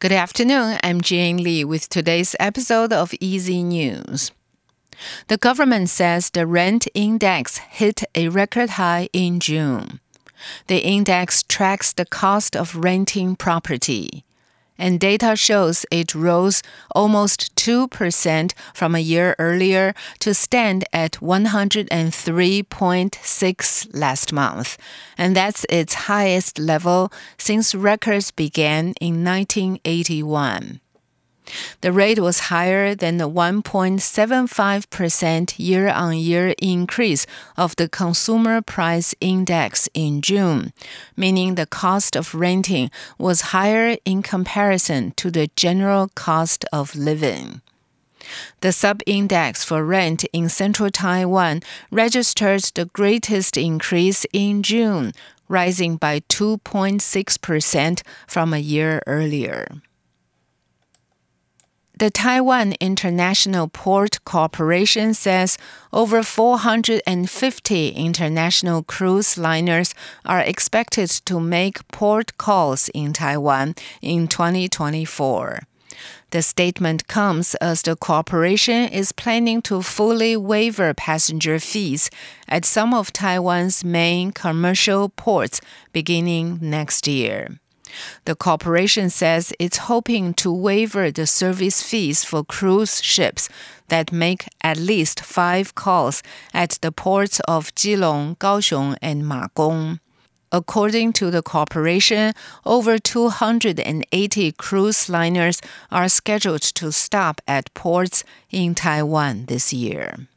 Good afternoon. I'm Jane Lee with today's episode of EZ News. The government says the rent index hit a record high in June. The index tracks the cost of renting property and data shows it rose almost 2% from a year earlier to stand at 103.6 last month. And that's its highest level since records began in 1981. The rate was higher than the 1.75% year on year increase of the Consumer Price Index in June, meaning the cost of renting was higher in comparison to the general cost of living. The sub index for rent in central Taiwan registered the greatest increase in June, rising by 2.6% from a year earlier. The Taiwan International Port Corporation says over 450 international cruise liners are expected to make port calls in Taiwan in 2024. The statement comes as the corporation is planning to fully waiver passenger fees at some of Taiwan's main commercial ports beginning next year. The corporation says it's hoping to waiver the service fees for cruise ships that make at least five calls at the ports of Keelung, Kaohsiung, and Magong. According to the corporation, over 280 cruise liners are scheduled to stop at ports in Taiwan this year.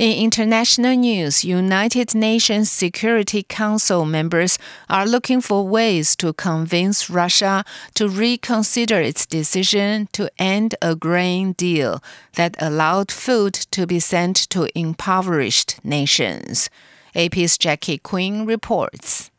In international news, United Nations Security Council members are looking for ways to convince Russia to reconsider its decision to end a grain deal that allowed food to be sent to impoverished nations. AP's Jackie Quinn reports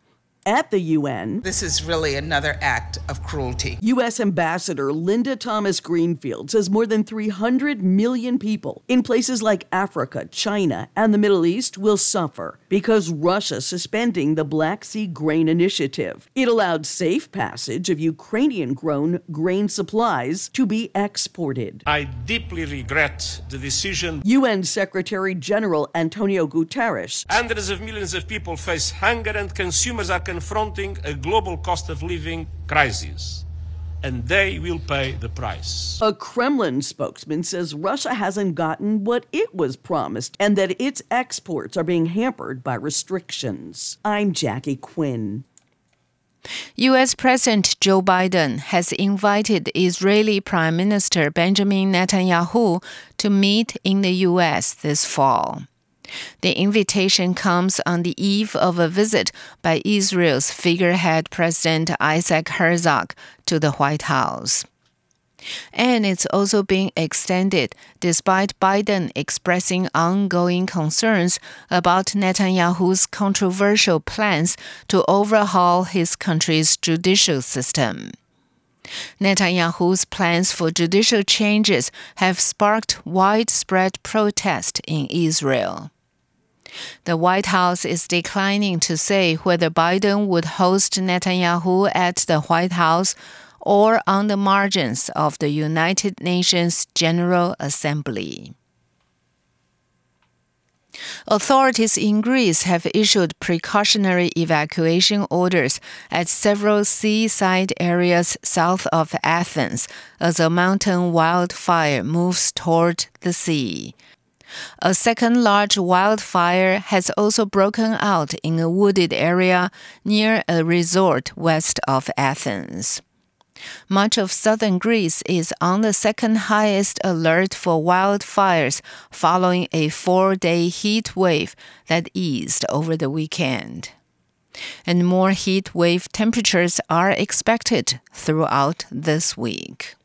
at the UN. This is really another act of cruelty. U.S. Ambassador Linda Thomas Greenfield says more than 300 million people in places like Africa, China, and the Middle East will suffer because Russia suspending the Black Sea Grain Initiative. It allowed safe passage of Ukrainian grown grain supplies to be exported. I deeply regret the decision. UN Secretary General Antonio Guterres. Hundreds of millions of people face hunger and consumers are confronting a global cost of living crisis and they will pay the price. A Kremlin spokesman says Russia hasn't gotten what it was promised and that its exports are being hampered by restrictions. I'm Jackie Quinn. U.S. President Joe Biden has invited Israeli Prime Minister Benjamin Netanyahu to meet in the U.S. this fall. The invitation comes on the eve of a visit by Israel's figurehead President Isaac Herzog to the White House. And it's also being extended despite Biden expressing ongoing concerns about Netanyahu's controversial plans to overhaul his country's judicial system. Netanyahu's plans for judicial changes have sparked widespread protest in Israel. The White House is declining to say whether Biden would host Netanyahu at the White House or on the margins of the United Nations General Assembly. Authorities in Greece have issued precautionary evacuation orders at several seaside areas south of Athens as a mountain wildfire moves toward the sea. A second large wildfire has also broken out in a wooded area near a resort west of Athens. Much of southern Greece is on the second highest alert for wildfires following a four day heat wave that eased over the weekend. And more heat wave temperatures are expected throughout this week.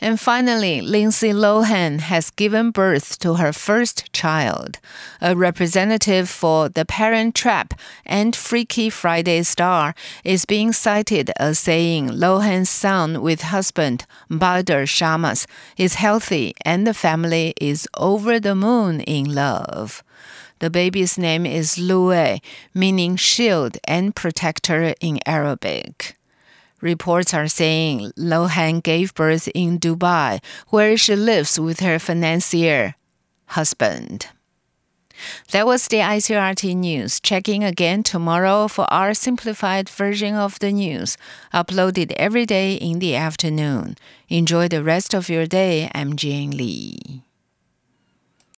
And finally, Lindsay Lohan has given birth to her first child. A representative for The Parent Trap and Freaky Friday star is being cited as saying Lohan's son with husband, Bader Shammas is healthy and the family is over the moon in love. The baby's name is Luai, meaning shield and protector in Arabic. Reports are saying Lohan gave birth in Dubai, where she lives with her financier husband. That was the ICRT news. Checking again tomorrow for our simplified version of the news, uploaded every day in the afternoon. Enjoy the rest of your day. I'm Jane Lee.